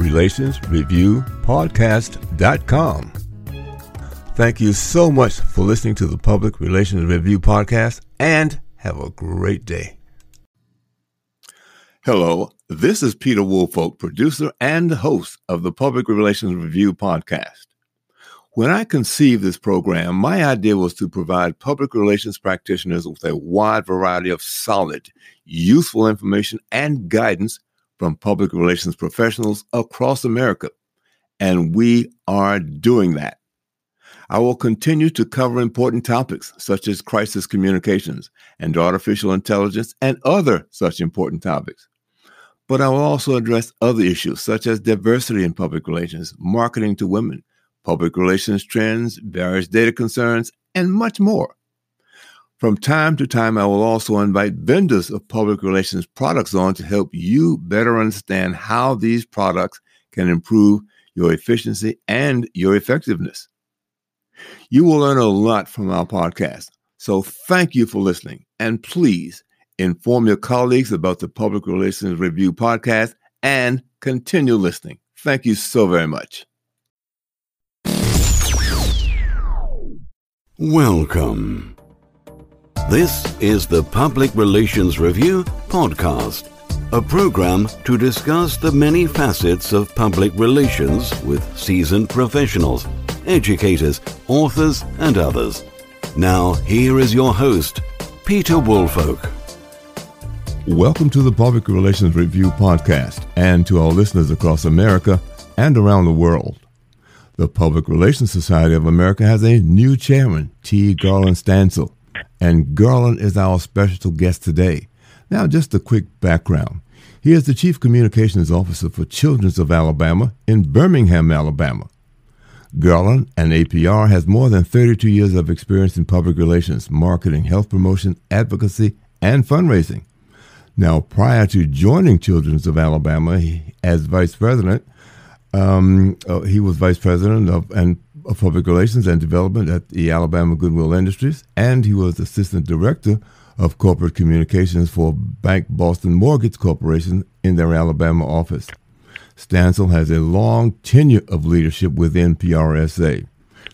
www.publicrelationsreviewpodcast.com. Thank you so much for listening to the Public Relations Review Podcast and have a great day. Hello, this is Peter Woolfolk, producer and host of the Public Relations Review Podcast. When I conceived this program, my idea was to provide public relations practitioners with a wide variety of solid, useful information and guidance from public relations professionals across America. And we are doing that. I will continue to cover important topics such as crisis communications and artificial intelligence and other such important topics. But I will also address other issues such as diversity in public relations, marketing to women, public relations trends, various data concerns, and much more. From time to time, I will also invite vendors of public relations products on to help you better understand how these products can improve your efficiency and your effectiveness. You will learn a lot from our podcast. So thank you for listening. And please inform your colleagues about the Public Relations Review podcast and continue listening. Thank you so very much. Welcome. This is the Public Relations Review podcast, a program to discuss the many facets of public relations with seasoned professionals educators, authors, and others. Now, here is your host, Peter Woolfolk. Welcome to the Public Relations Review podcast and to our listeners across America and around the world. The Public Relations Society of America has a new chairman, T. Garland Stansell, and Garland is our special guest today. Now, just a quick background. He is the Chief Communications Officer for Children's of Alabama in Birmingham, Alabama. Garland, an APR, has more than 32 years of experience in public relations, marketing, health promotion, advocacy, and fundraising. Now, prior to joining Children's of Alabama he, as vice president, um, uh, he was vice president of, and, of public relations and development at the Alabama Goodwill Industries, and he was assistant director of corporate communications for BankBoston Mortgage Corporation in their Alabama office. Stansell has a long tenure of leadership within PRSA,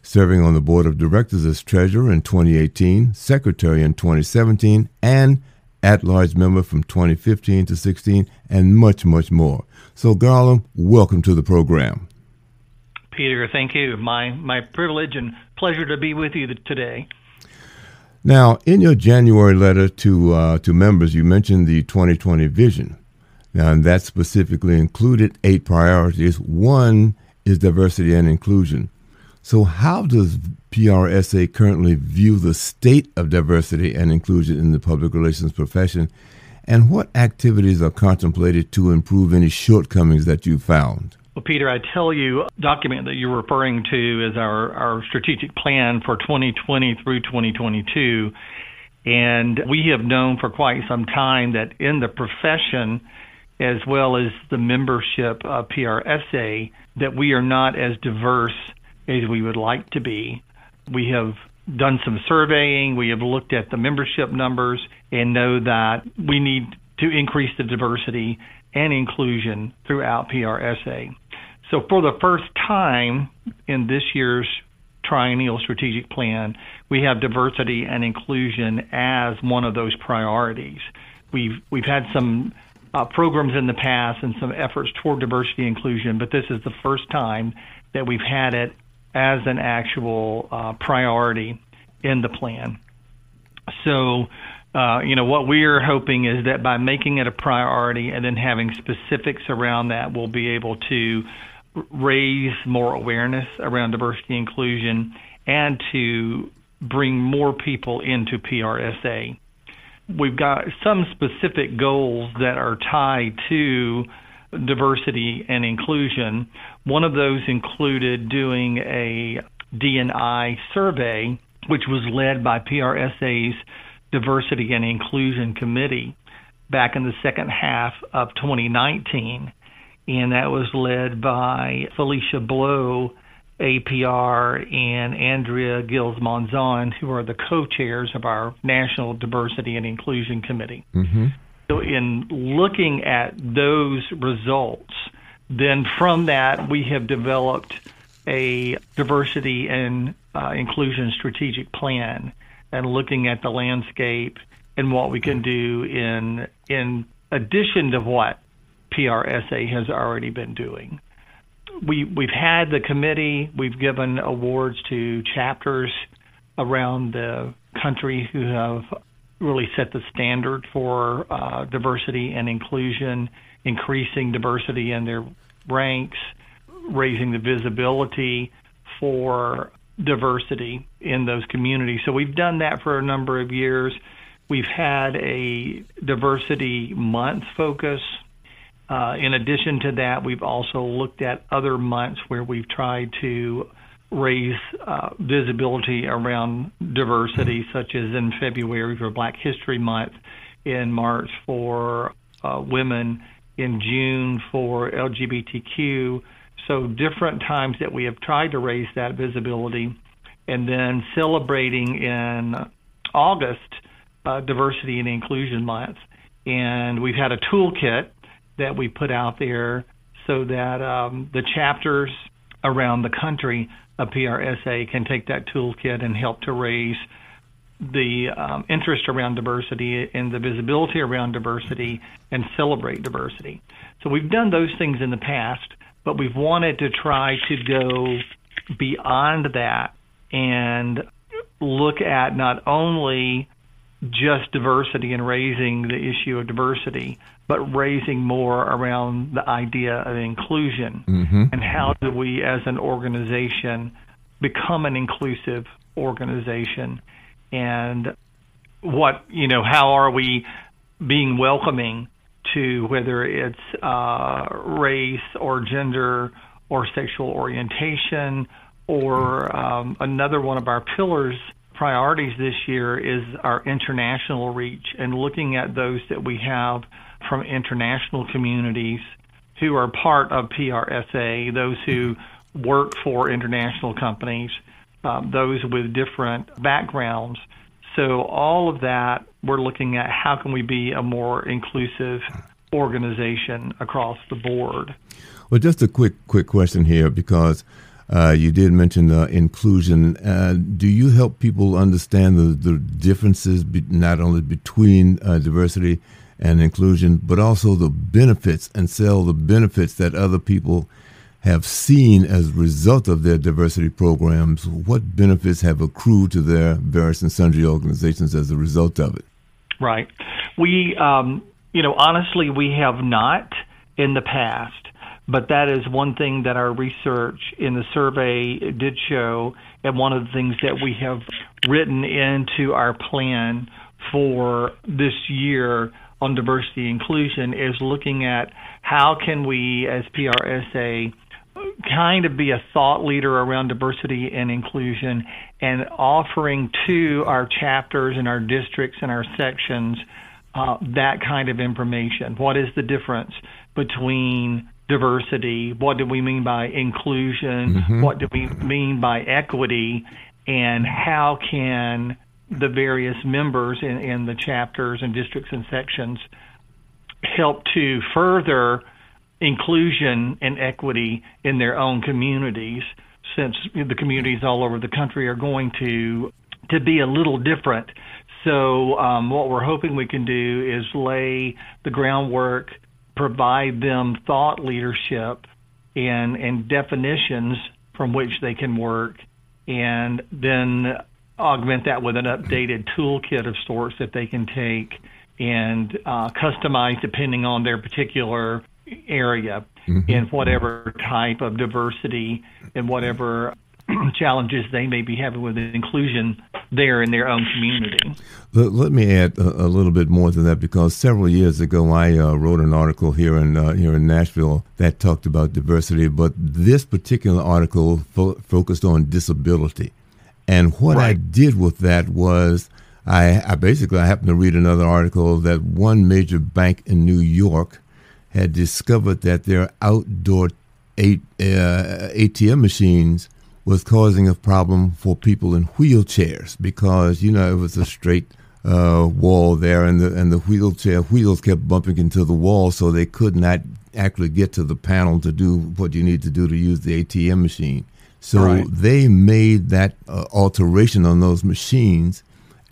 serving on the board of directors as treasurer in 2018, secretary in 2017, and at large member from 2015 to 16, and much, much more. So, Garland, welcome to the program. Peter, thank you. My, my privilege and pleasure to be with you today. Now, in your January letter to, uh, to members, you mentioned the 2020 vision. Now, and that specifically included eight priorities. One is diversity and inclusion. So, how does PRSA currently view the state of diversity and inclusion in the public relations profession? And what activities are contemplated to improve any shortcomings that you found? Well, Peter, I tell you, document that you're referring to is our, our strategic plan for 2020 through 2022. And we have known for quite some time that in the profession, as well as the membership of PRSA, that we are not as diverse as we would like to be. We have done some surveying, we have looked at the membership numbers, and know that we need to increase the diversity and inclusion throughout PRSA. So, for the first time in this year's triennial strategic plan, we have diversity and inclusion as one of those priorities. We've we've had some uh, programs in the past and some efforts toward diversity and inclusion, but this is the first time that we've had it as an actual uh, priority in the plan. So, uh, you know, what we're hoping is that by making it a priority and then having specifics around that, we'll be able to raise more awareness around diversity inclusion and to bring more people into PRSA. We've got some specific goals that are tied to diversity and inclusion. One of those included doing a D&I survey, which was led by PRSA's Diversity and Inclusion Committee back in the second half of 2019. And that was led by Felicia Blow, APR, and Andrea Gils Monzon, who are the co chairs of our National Diversity and Inclusion Committee. Mm-hmm. So, in looking at those results, then from that, we have developed a diversity and uh, inclusion strategic plan and looking at the landscape and what we can do in in addition to what PRSA has already been doing. We we've had the committee, we've given awards to chapters around the country who have really set the standard for uh, diversity and inclusion, increasing diversity in their ranks, raising the visibility for diversity in those communities. So we've done that for a number of years. We've had a diversity month focus. Uh, in addition to that, we've also looked at other months where we've tried to raise uh, visibility around diversity, such as in February for Black History Month, in March for uh, women, in June for LGBTQ. So, different times that we have tried to raise that visibility, and then celebrating in August uh, Diversity and Inclusion Month. And we've had a toolkit that we put out there so that um, the chapters around the country a PRSA can take that toolkit and help to raise the um, interest around diversity and the visibility around diversity and celebrate diversity. So we've done those things in the past, but we've wanted to try to go beyond that and look at not only just diversity and raising the issue of diversity, but raising more around the idea of inclusion mm-hmm. and how do we as an organization become an inclusive organization and what you know how are we being welcoming to whether it's uh, race or gender or sexual orientation or um, another one of our pillars priorities this year is our international reach and looking at those that we have from international communities who are part of PRSA, those who work for international companies, um, those with different backgrounds. So all of that, we're looking at how can we be a more inclusive organization across the board. Well, just a quick quick question here because uh, you did mention uh, inclusion. Uh, do you help people understand the, the differences be, not only between uh, diversity and inclusion, but also the benefits and sell the benefits that other people have seen as a result of their diversity programs? What benefits have accrued to their various and sundry organizations as a result of it? Right. We, um, you know, honestly, we have not in the past but that is one thing that our research in the survey did show, and one of the things that we have written into our plan for this year on diversity inclusion is looking at how can we as PRSA kind of be a thought leader around diversity and inclusion and offering to our chapters and our districts and our sections uh, that kind of information. What is the difference between diversity? What do we mean by inclusion? Mm-hmm. What do we mean by equity? And how can the various members in, in the chapters and districts and sections help to further inclusion and equity in their own communities since the communities all over the country are going to to be a little different. So um, what we're hoping we can do is lay the groundwork provide them thought leadership and, and definitions from which they can work, and then augment that with an updated toolkit of sorts that they can take and uh, customize depending on their particular area mm-hmm. in whatever type of diversity and whatever challenges they may be having with inclusion there in their own community. Let, let me add a, a, little bit more to that because several years ago I uh, wrote an article here in uh, here in Nashville that talked about diversity, but this particular article fo- focused on disability. And what right. I did with that was I, I basically I happened to read another article that one major bank in New York had discovered that their outdoor a, uh, ATM machines was causing a problem for people in wheelchairs because you know it was a straight uh, wall there, and the and the wheelchair wheels kept bumping into the wall, so they could not actually get to the panel to do what you need to do to use the ATM machine. So right. they made that uh, alteration on those machines.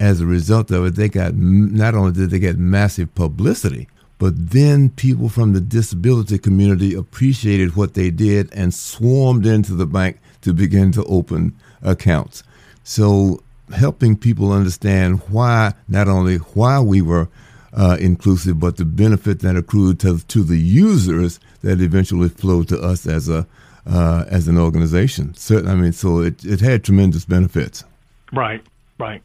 As a result of it, they got not only did they get massive publicity, but then people from the disability community appreciated what they did and swarmed into the bank to begin to open accounts. So helping people understand why, not only why we were uh, inclusive, but the benefit that accrued to, to the users that eventually flowed to us as a uh, as an organization. So I mean, so it, it had tremendous benefits. Right, right.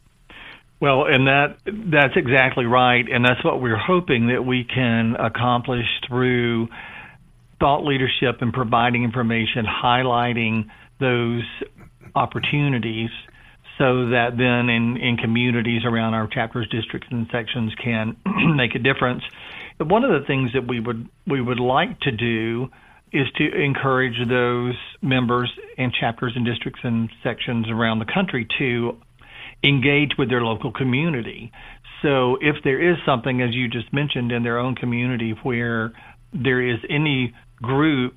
Well, and that that's exactly right, and that's what we're hoping that we can accomplish through thought leadership and providing information, highlighting those opportunities so that then in, in communities around our chapters, districts, and sections can make a difference. One of the things that we would we would like to do is to encourage those members and chapters and districts and sections around the country to engage with their local community. So if there is something, as you just mentioned, in their own community where there is any group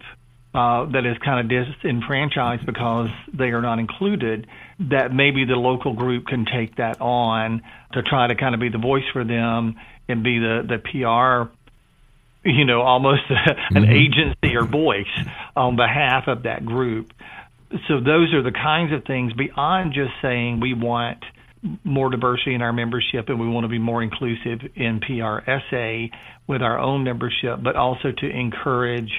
uh, that is kind of disenfranchised because they are not included, that maybe the local group can take that on to try to kind of be the voice for them and be the, the PR, you know, almost an mm-hmm. agency or voice on behalf of that group. So those are the kinds of things beyond just saying we want more diversity in our membership and we want to be more inclusive in PRSA with our own membership, but also to encourage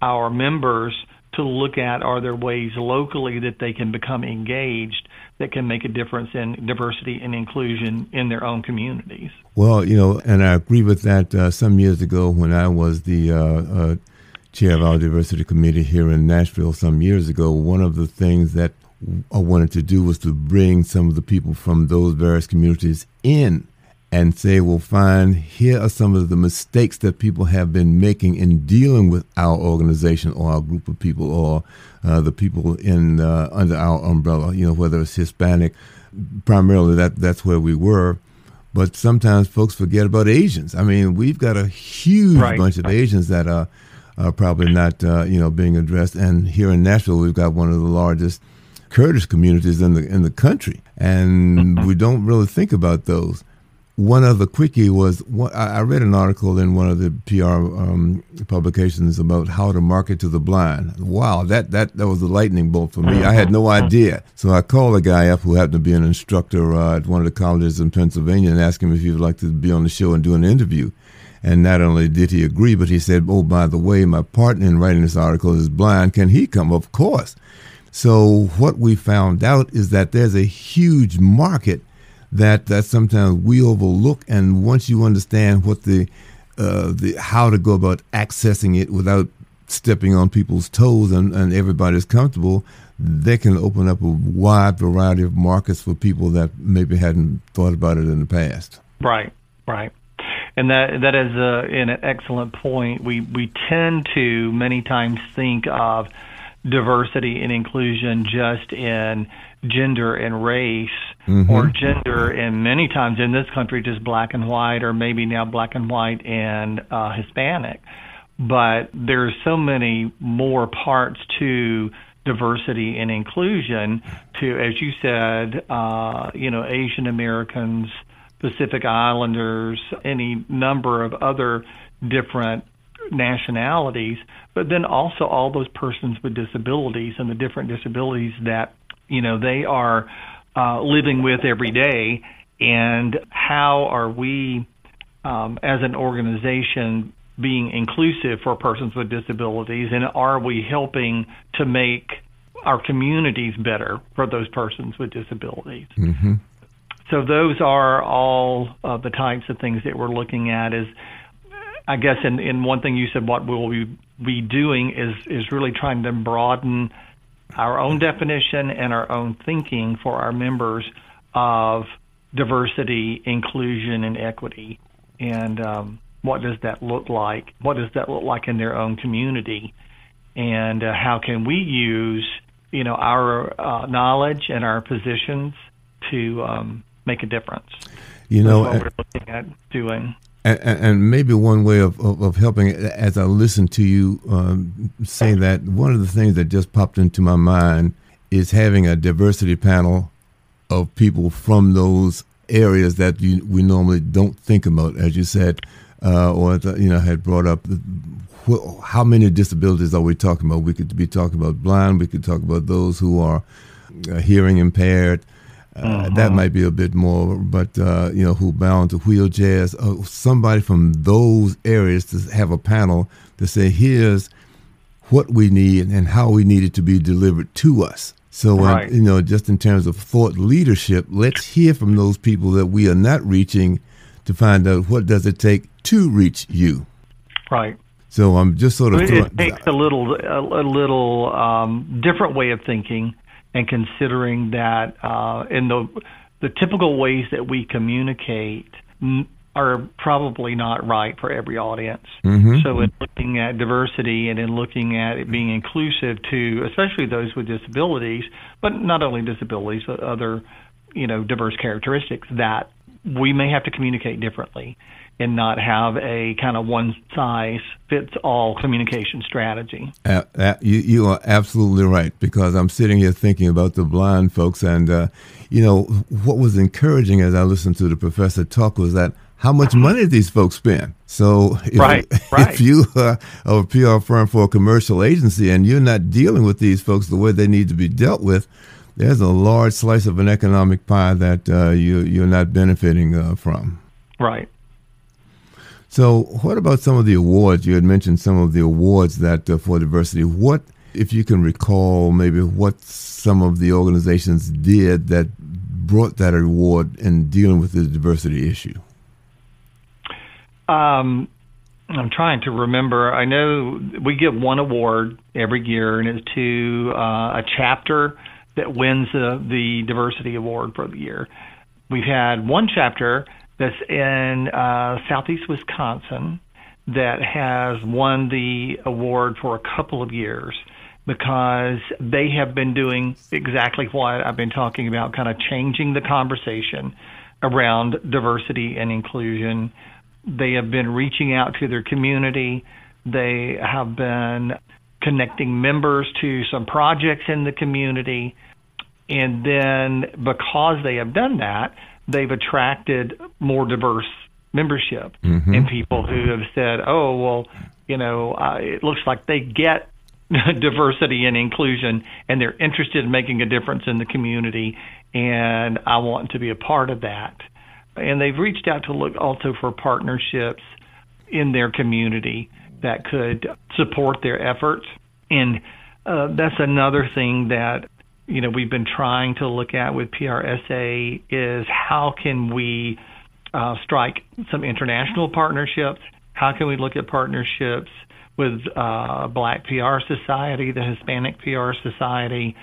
our members to look at are there ways locally that they can become engaged that can make a difference in diversity and inclusion in their own communities. Well, you know, and I agree with that. Uh, some years ago, when I was the uh, uh, chair of our diversity committee here in Nashville, some years ago, one of the things that I wanted to do was to bring some of the people from those various communities in and say, well, fine, here are some of the mistakes that people have been making in dealing with our organization or our group of people or uh, the people in uh, under our umbrella, you know, whether it's Hispanic, primarily that that's where we were. But sometimes folks forget about Asians. I mean, we've got a huge right. bunch of Asians that are, are probably not, uh, you know, being addressed. And here in Nashville, we've got one of the largest Kurdish communities in the in the country, and we don't really think about those. One of the quickie was I read an article in one of the PR um, publications about how to market to the blind. Wow, that, that that was a lightning bolt for me. I had no idea. So I called a guy up who happened to be an instructor uh, at one of the colleges in Pennsylvania and asked him if he would like to be on the show and do an interview. And not only did he agree, but he said, "Oh, by the way, my partner in writing this article is blind. Can he come?" Of course. So what we found out is that there's a huge market that that sometimes we overlook, and once you understand what the uh, the how to go about accessing it without stepping on people's toes and, and everybody's comfortable, they can open up a wide variety of markets for people that maybe hadn't thought about it in the past. Right, right. And that that is a, an excellent point. We we tend to many times think of diversity and inclusion just in gender and race mm-hmm. or gender and many times in this country just black and white or maybe now black and white and uh, Hispanic. But there's so many more parts to diversity and inclusion to, as you said, uh, you know, Asian Americans, Pacific Islanders, any number of other different nationalities, but then also all those persons with disabilities and the different disabilities that you know they are uh, living with every day, and how are we um, as an organization being inclusive for persons with disabilities, and are we helping to make our communities better for those persons with disabilities? Mm-hmm. So those are all uh, the types of things that we're looking at. Is I guess in, in one thing you said, what will we be doing is is really trying to broaden our own definition and our own thinking for our members of diversity, inclusion, and equity, and um, what does that look like? What does that look like in their own community? And uh, how can we use, you know, our uh, knowledge and our positions to um, make a difference? You know, what we're looking at doing. And, and, maybe one way of, of, of, helping, as I listen to you um, say that, one of the things that just popped into my mind is having a diversity panel of people from those areas that you, we normally don't think about, as you said, uh, or you know had brought up how many disabilities are we talking about? We could be talking about blind. We could talk about those who are uh, hearing impaired. Uh, uh-huh. That might be a bit more, but uh, you know, who bound to wheelchairs. Uh, somebody from those areas to have a panel to say, here's what we need and how we need it to be delivered to us. So, uh, you know, just in terms of thought leadership, let's hear from those people that we are not reaching to find out what does it take to reach you. Right. So I'm just sort of. It, takes a little a, a little um, different way of thinking and considering that uh, in the the typical ways that we communicate are probably not right for every audience. Mm-hmm. So in looking at diversity and in looking at it being inclusive to especially those with disabilities, but not only disabilities but other you know diverse characteristics that we may have to communicate differently and not have a kind of one size fits all communication strategy. Uh, uh, you, you are absolutely right because I'm sitting here thinking about the blind folks, and uh, you know what was encouraging as I listened to the professor talk was that how much money these folks spend. So if, right, right. if you are a PR firm for a commercial agency and you're not dealing with these folks the way they need to be dealt with, there's a large slice of an economic pie that uh, you you're not benefiting uh, from. Right. So, what about some of the awards? You had mentioned some of the awards that uh, for diversity. What, if you can recall, maybe what some of the organizations did that brought that award in dealing with the diversity issue? Um, I'm trying to remember. I know we get one award every year, and it's to uh, a chapter that wins the, the diversity award for the year. We've had one chapter that's in uh, southeast Wisconsin that has won the award for a couple of years because they have been doing exactly what I've been talking about, kind of changing the conversation around diversity and inclusion. They have been reaching out to their community. They have been connecting members to some projects in the community. And then because they have done that, they've attracted more diverse membership mm-hmm. and people who have said, oh, well, you know, uh, it looks like they get diversity and inclusion and they're interested in making a difference in the community and I want to be a part of that. And they've reached out to look also for partnerships in their community that could support their efforts. And uh, that's another thing that you know we've been trying to look at with PRSA is how can we uh, strike some international partnerships? How can we look at partnerships with uh, Black PR Society, the Hispanic PR Society,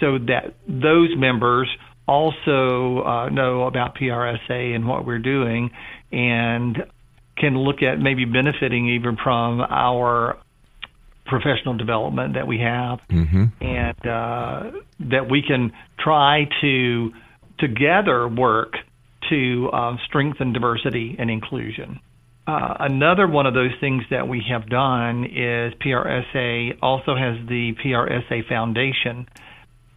so that those members also uh, know about PRSA and what we're doing and can look at maybe benefiting even from our professional development that we have, mm-hmm. and uh, that we can try to together work to uh, strengthen diversity and inclusion. Uh, another one of those things that we have done is PRSA also has the PRSA Foundation.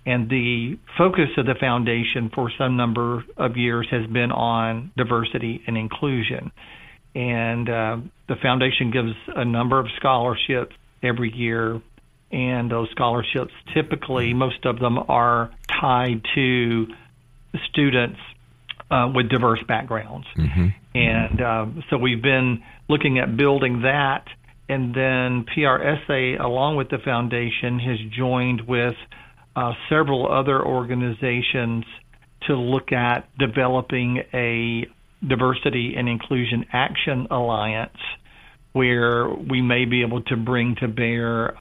And the focus of the foundation for some number of years has been on diversity and inclusion. and uh, the foundation gives a number of scholarships every year. And those scholarships typically, most of them are tied to students uh, with diverse backgrounds. Mm-hmm. And uh, so we've been looking at building that. And then PRSA, along with the foundation, has joined with uh, several other organizations to look at developing a diversity and inclusion action alliance where we may be able to bring to bear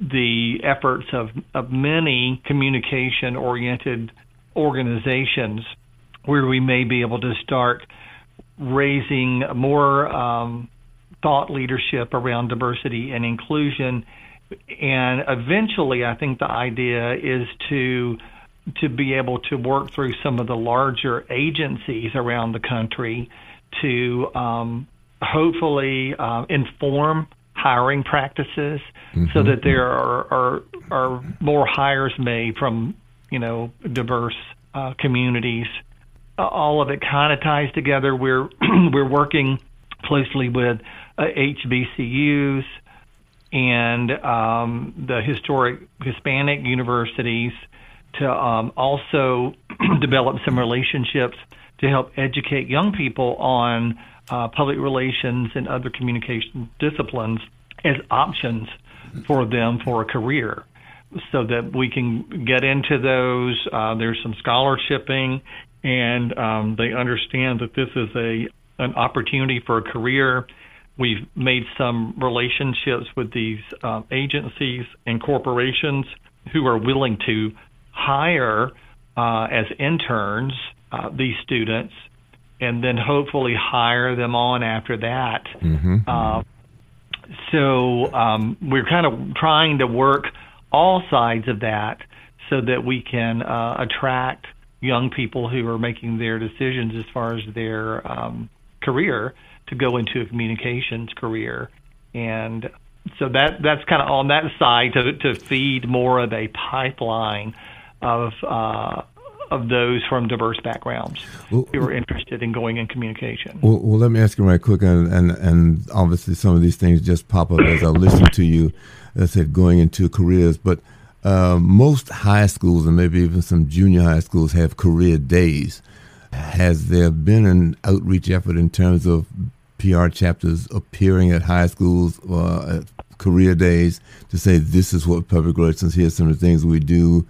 the efforts of, of many communication oriented organizations where we may be able to start raising more um, thought leadership around diversity and inclusion. And eventually, I think the idea is to to be able to work through some of the larger agencies around the country to um, hopefully uh, inform hiring practices mm-hmm. so that there are, are, are more hires made from you know diverse uh, communities. Uh, all of it kind of ties together. We're we're working closely with uh, HBCUs and um, the historic Hispanic universities to um, also develop some relationships to help educate young people on uh, public relations and other communication disciplines as options for them for a career so that we can get into those. Uh, there's some scholarshiping, and um, they understand that this is a an opportunity for a career. We've made some relationships with these uh, agencies and corporations who are willing to hire uh, as interns uh, these students and then hopefully hire them on after that. Mm-hmm. Uh, so um, we're kind of trying to work all sides of that so that we can uh, attract young people who are making their decisions as far as their um, career to go into a communications career. And so that that's kind of on that side to, to feed more of a pipeline of uh, of those from diverse backgrounds well, who are interested in going in communication. Well, well, let me ask you right quick, and, and, and obviously some of these things just pop up as I listen to you. As I said, going into careers, but uh, most high schools and maybe even some junior high schools have career days. Has there been an outreach effort in terms of PR chapters appearing at high schools uh, at career days to say this is what public relations, here's some of the things we do,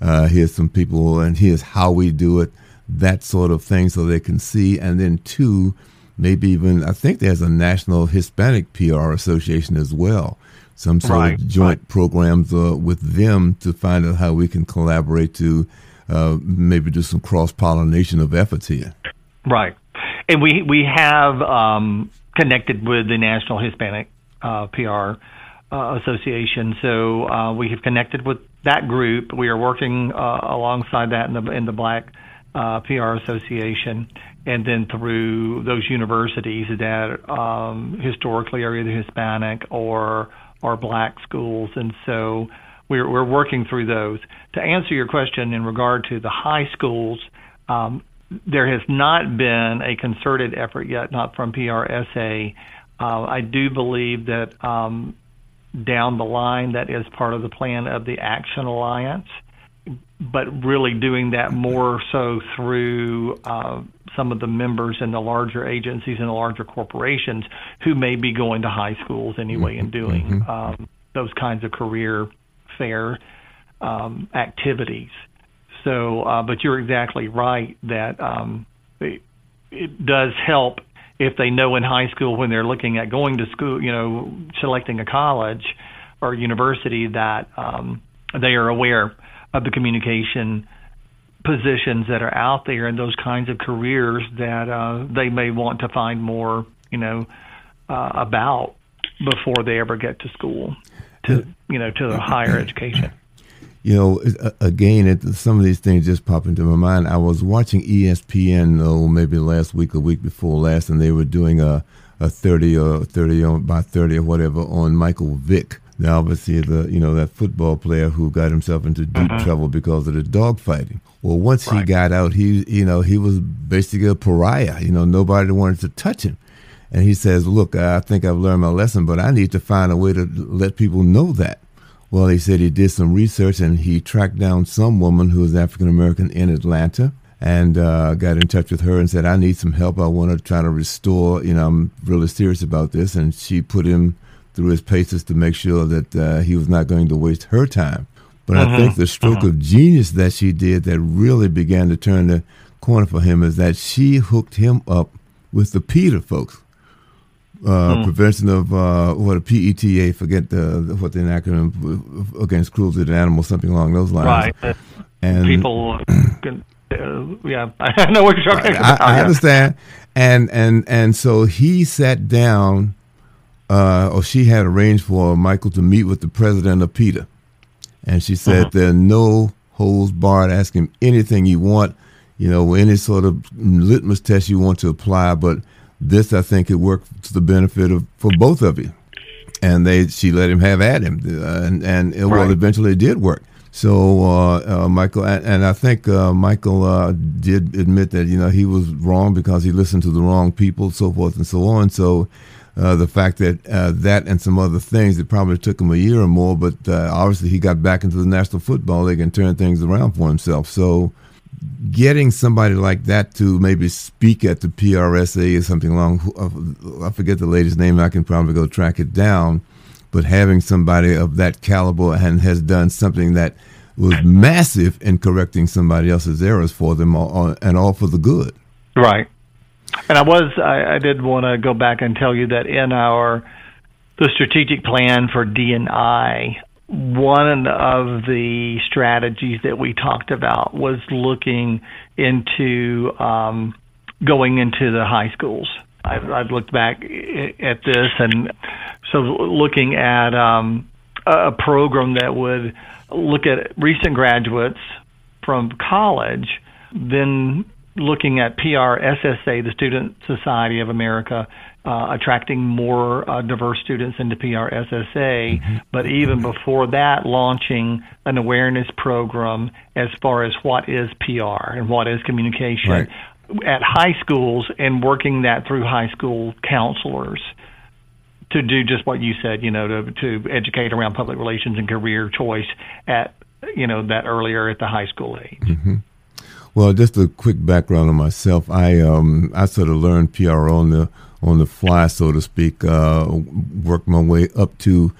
uh, here's some people, and here's how we do it, that sort of thing, so they can see. And then, two, maybe even, I think there's a National Hispanic PR Association as well. Some sort right, of joint right. programs uh, with them to find out how we can collaborate to uh, maybe do some cross pollination of efforts here. Right. And we, we have um, connected with the National Hispanic uh, PR uh, Association. So uh, we have connected with that group. We are working uh, alongside that in the in the Black uh, PR Association, and then through those universities that um, historically are either Hispanic or or Black schools, and so we're we're working through those. To answer your question in regard to the high schools. Um, there has not been a concerted effort yet, not from PRSA. Uh, I do believe that um, down the line that is part of the plan of the Action Alliance, but really doing that more so through uh, some of the members in the larger agencies and the larger corporations who may be going to high schools anyway mm-hmm. and doing mm-hmm. um, those kinds of career fair um, activities. So, uh, but you're exactly right that um, it, it does help if they know in high school when they're looking at going to school, you know, selecting a college or university that um, they are aware of the communication positions that are out there and those kinds of careers that uh, they may want to find more, you know, uh, about before they ever get to school, to you know, to higher education you know, again, it, some of these things just pop into my mind. I was watching ESPN, oh, maybe last week a week before last, and they were doing a, a 30 or 30 by 30 or whatever on Michael Vick. Now, obviously, the you know that football player who got himself into deep mm-hmm. trouble because of the dog fighting. Well, once right. he got out, he you know he was basically a pariah. You know, nobody wanted to touch him. And he says, Look, I think I've learned my lesson, but I need to find a way to let people know that. Well, he said he did some research and he tracked down some woman who was African American in Atlanta and uh, got in touch with her and said, I need some help. I want to try to restore, you know, I'm really serious about this. And she put him through his paces to make sure that uh, he was not going to waste her time. But I think the stroke of genius that she did that really began to turn the corner for him is that she hooked him up with the PETA folks. Uh, mm. Prevention of uh, what a PETA, forget the, what the acronym against cruelty to animals, something along those lines. Right. And people, can, uh, yeah, I know what you're talking about. I, I understand. And and and so he sat down, uh, or she had arranged for Michael to meet with the president of PETA, and she said uh-huh. there are no holds barred. Ask him anything you want you know, any sort of litmus test you want to apply. But this, I think, it worked to the benefit of for both of you. And they, she let him have at him, uh, and and it, right. well, eventually it did work. So uh, uh, Michael, and, and, I think uh, Michael uh, did admit that you know he was wrong because he listened to the wrong people, so forth and so on. So uh, the fact that uh, that and some other things, it probably took him a year or more, but uh, obviously he got back into the National Football League and turned things around for himself. So getting somebody like that to maybe speak at the PRSA or something along, I forget the lady's name, I can probably go track it down, but having somebody of that caliber and has done something that was massive in correcting somebody else's errors for them and all for the good. Right. And I was, I, I did want to go back and tell you that in our, the strategic plan for D&I, one of the strategies that we talked about was looking into um, going into the high schools. I've, I've, looked back at this, and so looking at um, a program that would look at recent graduates from college, then looking at PRSSA, the Student Society of America, uh, attracting more uh, diverse students into PRSSA, mm-hmm. but even before that, launching an awareness program as far as what is PR and what is communication right. at high schools and working that through high school counselors to do just what you said, you know, to, to educate around public relations and career choice at, you know, that earlier at the high school age. Mm-hmm. Well, just a quick background on myself. I um, I sort of learned PR on the on the fly, so to speak. Uh, worked my way up to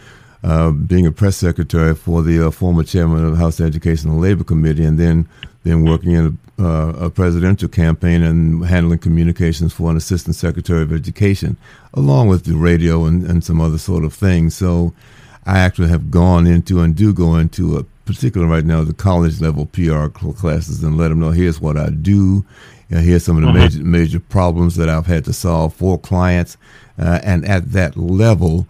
uh, being a press secretary for the uh, former chairman of the House Education and Labor Committee, and then then working in a, uh, a, presidential campaign and handling communications for an assistant secretary of education, along with the radio and, and some other sort of things. So I actually have gone into and do go into a particular right now the college level PR classes and let them know here's what I do. You know, here's some of the uh-huh. major major problems that I've had to solve for clients, uh, and at that level,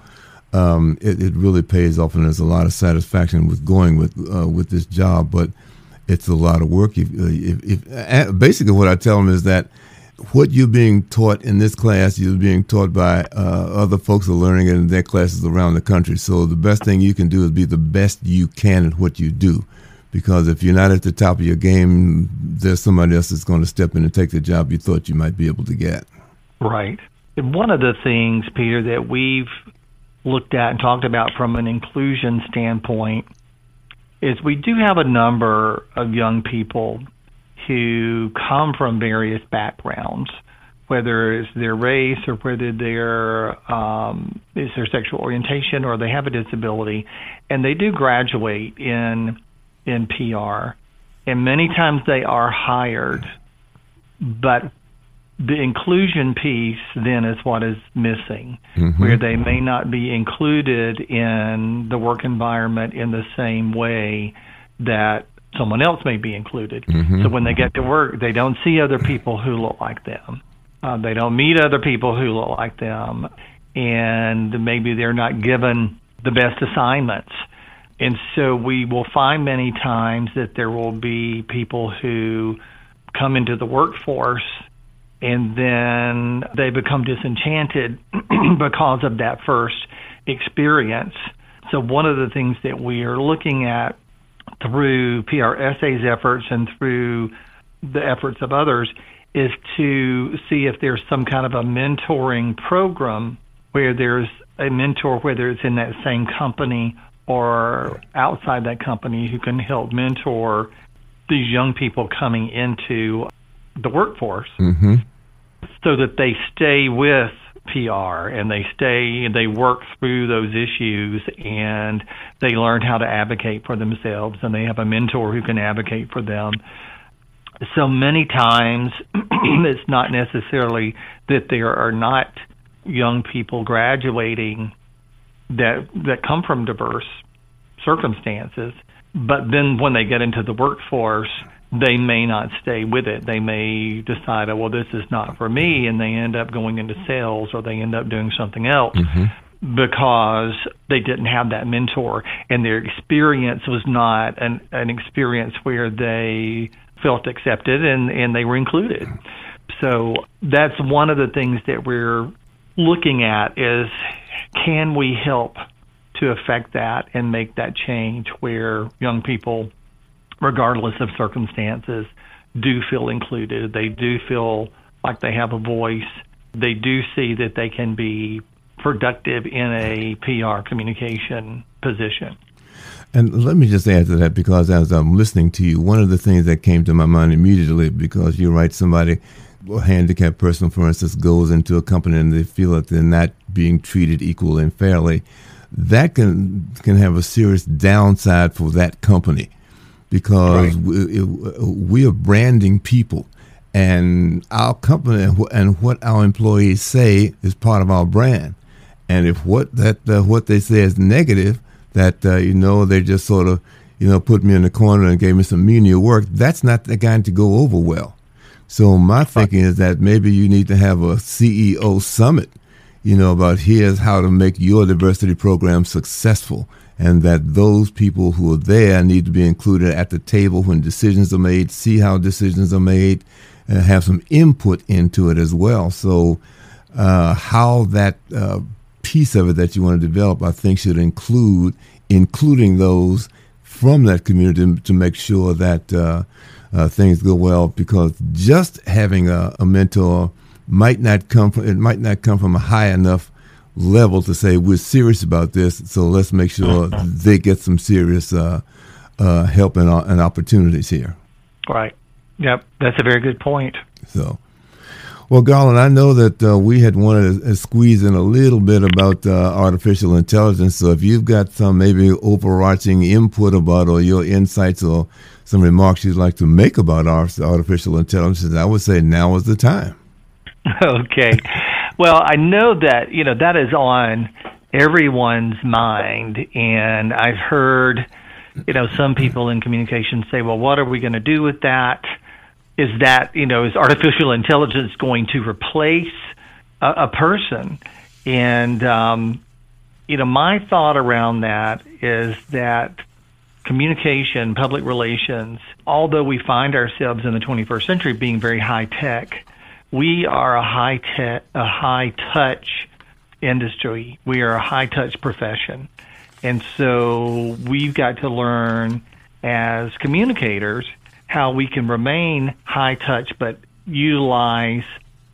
um, it, it, really pays off, and there's a lot of satisfaction with going with uh, with this job. But it's a lot of work. If, uh, if, if basically what I tell them is that what you're being taught in this class, you're being taught by uh, other folks who are learning it in their classes around the country. So the best thing you can do is be the best you can at what you do. Because if you're not at the top of your game, there's somebody else that's going to step in and take the job you thought you might be able to get. Right. And one of the things, Peter, that we've looked at and talked about from an inclusion standpoint is we do have a number of young people who come from various backgrounds, whether it's their race or whether their um, is their sexual orientation or they have a disability, and they do graduate in in PR, and many times they are hired, but the inclusion piece then is what is missing, mm-hmm. where they may not be included in the work environment in the same way that someone else may be included. Mm-hmm. So when they get to work, they don't see other people who look like them. Uh, they don't meet other people who look like them, and maybe they're not given the best assignments. And so we will find many times that there will be people who come into the workforce and then they become disenchanted because of that first experience. So one of the things that we are looking at through PRSA's efforts and through the efforts of others is to see if there's some kind of a mentoring program where there's a mentor, whether it's in that same company or outside that company, who can help mentor these young people coming into the workforce mm-hmm. so that they stay with PR and they stay and they work through those issues and they learn how to advocate for themselves and they have a mentor who can advocate for them. So many times it's not necessarily that there are not young people graduating that that come from diverse circumstances, but then when they get into the workforce, they may not stay with it. They may decide, oh, well, this is not for me, and they end up going into sales or they end up doing something else. Mm-hmm because they didn't have that mentor and their experience was not an, an experience where they felt accepted and, and they were included. So that's one of the things that we're looking at is can we help to affect that and make that change where young people regardless of circumstances, do feel included. They do feel like they have a voice. They do see that they can be productive in a PR communication position. And let me just add to that because as I'm listening to you, one of the things that came to my mind immediately, because you're right, somebody, handicapped person, for instance, goes into a company and they feel that they're not being treated equally and fairly, that can can have a serious downside for that company. Because right. we, we, are branding people and our company and what our employees say is part of our brand. And if what that uh, what they say is negative that uh, you know they just sort of you know put me in the corner and gave me some menial work that's not the kind to go over well so my thinking is that maybe you need to have a ceo summit you know about here's how to make your diversity program successful and that those people who are there need to be included at the table when decisions are made, see how decisions are made, and have some input into it as well. So, uh, how that uh, piece of it that you want to develop, I think, should include including those from that community to make sure that uh, uh things go well. Because just having a, a mentor might not come from it might not come from a high enough level to say we're serious about this. So let's make sure they get some serious uh, uh, help and, uh, and opportunities here. Right. Yep, that's a very good point. So, well, Garland, I know that uh, we had wanted to squeeze in a little bit about uh, artificial intelligence. So, if you've got some maybe overarching input about or your insights or some remarks you'd like to make about artificial intelligence, I would say now is the time. Okay. Well, I know that you know that is on everyone's mind, and I've heard you know some people in communication say, "Well, what are we going to do with that? Is that you know is artificial intelligence going to replace a, a person?" And um, you know, my thought around that is that communication, public relations, although we find ourselves in the 21st century being very high tech we are a high tech, a high touch industry. We are a high touch profession. And so we've got to learn as communicators how we can remain high touch but utilize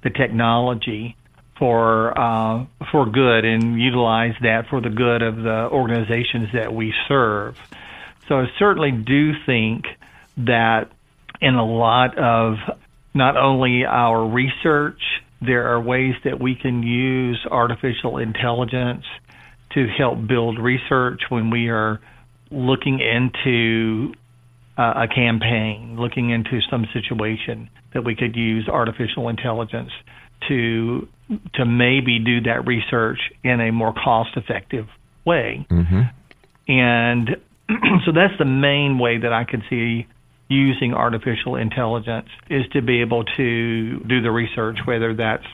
the technology for uh, for good and utilize that for the good of the organizations that we serve. So I certainly do think that in a lot of not only our research, there are ways that we can use artificial intelligence to help build research when we are looking into uh, a campaign, looking into some situation that we could use artificial intelligence to to maybe do that research in a more cost effective way. Mm-hmm. And so that's the main way that I could see using artificial intelligence is to be able to do the research, whether that's,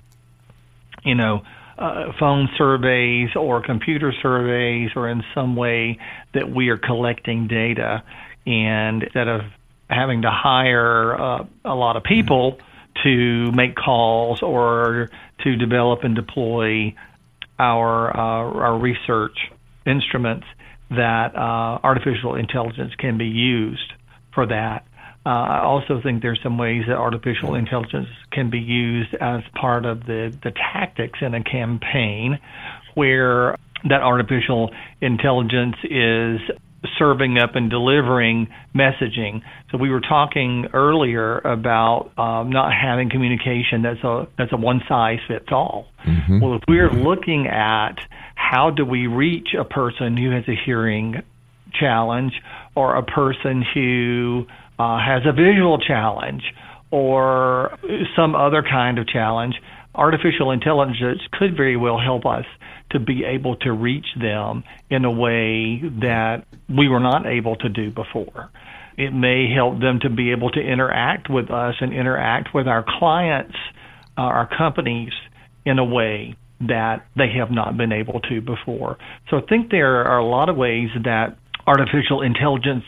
you know, uh, phone surveys or computer surveys or in some way that we are collecting data. And instead of having to hire uh, a lot of people to make calls or to develop and deploy our, uh, our research instruments, that uh, artificial intelligence can be used for that. Uh, I also think there's some ways that artificial intelligence can be used as part of the, the tactics in a campaign where that artificial intelligence is serving up and delivering messaging. So we were talking earlier about um, not having communication that's a that's a one size fits all. Mm-hmm. Well, if we're looking at how do we reach a person who has a hearing challenge or a person who uh, has a visual challenge or some other kind of challenge, artificial intelligence could very well help us to be able to reach them in a way that we were not able to do before. It may help them to be able to interact with us and interact with our clients, uh, our companies, in a way that they have not been able to before. So I think there are a lot of ways that artificial intelligence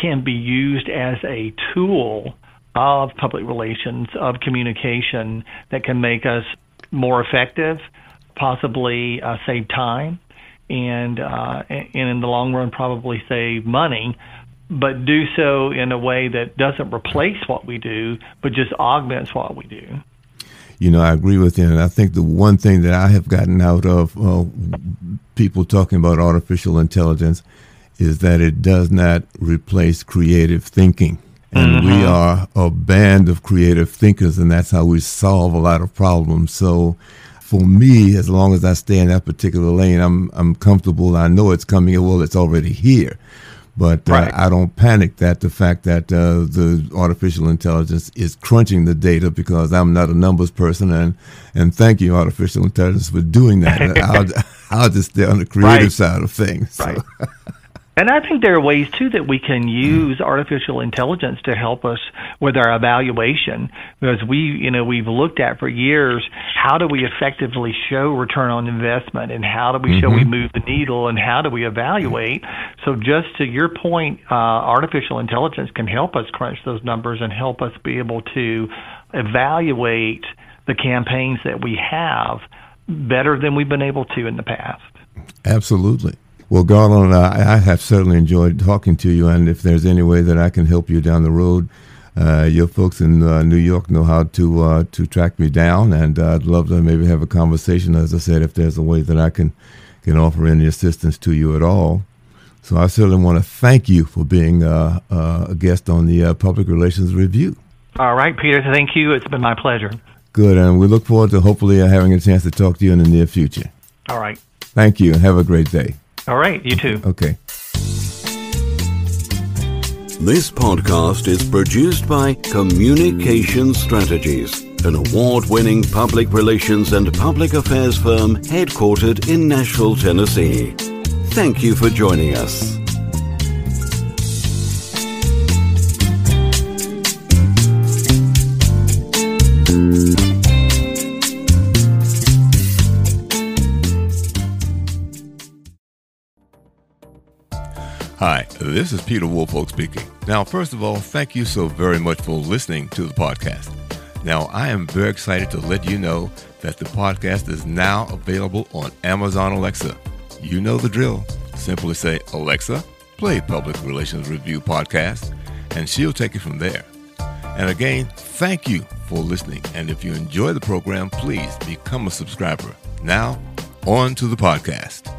can be used as a tool of public relations, of communication that can make us more effective, possibly uh, save time, and uh, and in the long run probably save money, but do so in a way that doesn't replace what we do, but just augments what we do. You know, I agree with you, and I think the one thing that I have gotten out of uh, people talking about artificial intelligence is that it does not replace creative thinking. And mm-hmm. we are a band of creative thinkers, and that's how we solve a lot of problems. So, for me, as long as I stay in that particular lane, I'm I'm comfortable. I know it's coming. Well, it's already here, but uh, right. I don't panic that the fact that uh, the artificial intelligence is crunching the data because I'm not a numbers person, and and thank you, artificial intelligence, for doing that. I'll, I'll just stay on the creative right. side of things. So. And I think there are ways too that we can use artificial intelligence to help us with our evaluation because we, you know, we've looked at for years how do we effectively show return on investment and how do we mm-hmm. show we mm-hmm. move the needle and how do we evaluate. So just to your point, uh, artificial intelligence can help us crunch those numbers and help us be able to evaluate the campaigns that we have better than we've been able to in the past. Absolutely. Well, Garland, I, I have certainly enjoyed talking to you, and if there's any way that I can help you down the road, uh, your folks in uh, New York know how to uh, to track me down, and uh, I'd love to maybe have a conversation. As I said, if there's a way that I can can offer any assistance to you at all. So I certainly want to thank you for being uh, uh, a guest on the Public Relations Review. All right, Peter. Thank you. It's been my pleasure. Good, and we look forward to hopefully having a chance to talk to you in the near future. All right. Thank you, and have a great day. All right, you too. Okay. This podcast is produced by Communication Strategies, an award winning public relations and public affairs firm headquartered in Nashville, Tennessee. Thank you for joining us. Hi, this is Peter Woolfolk speaking. Now, first of all, thank you so very much for listening to the podcast. Now, I am very excited to let you know that the podcast is now available on Amazon Alexa. You know the drill. Simply say, Alexa, play Public Relations Review Podcast, and she'll take it from there. And again, thank you for listening. And if you enjoy the program, please become a subscriber. Now, on to the podcast.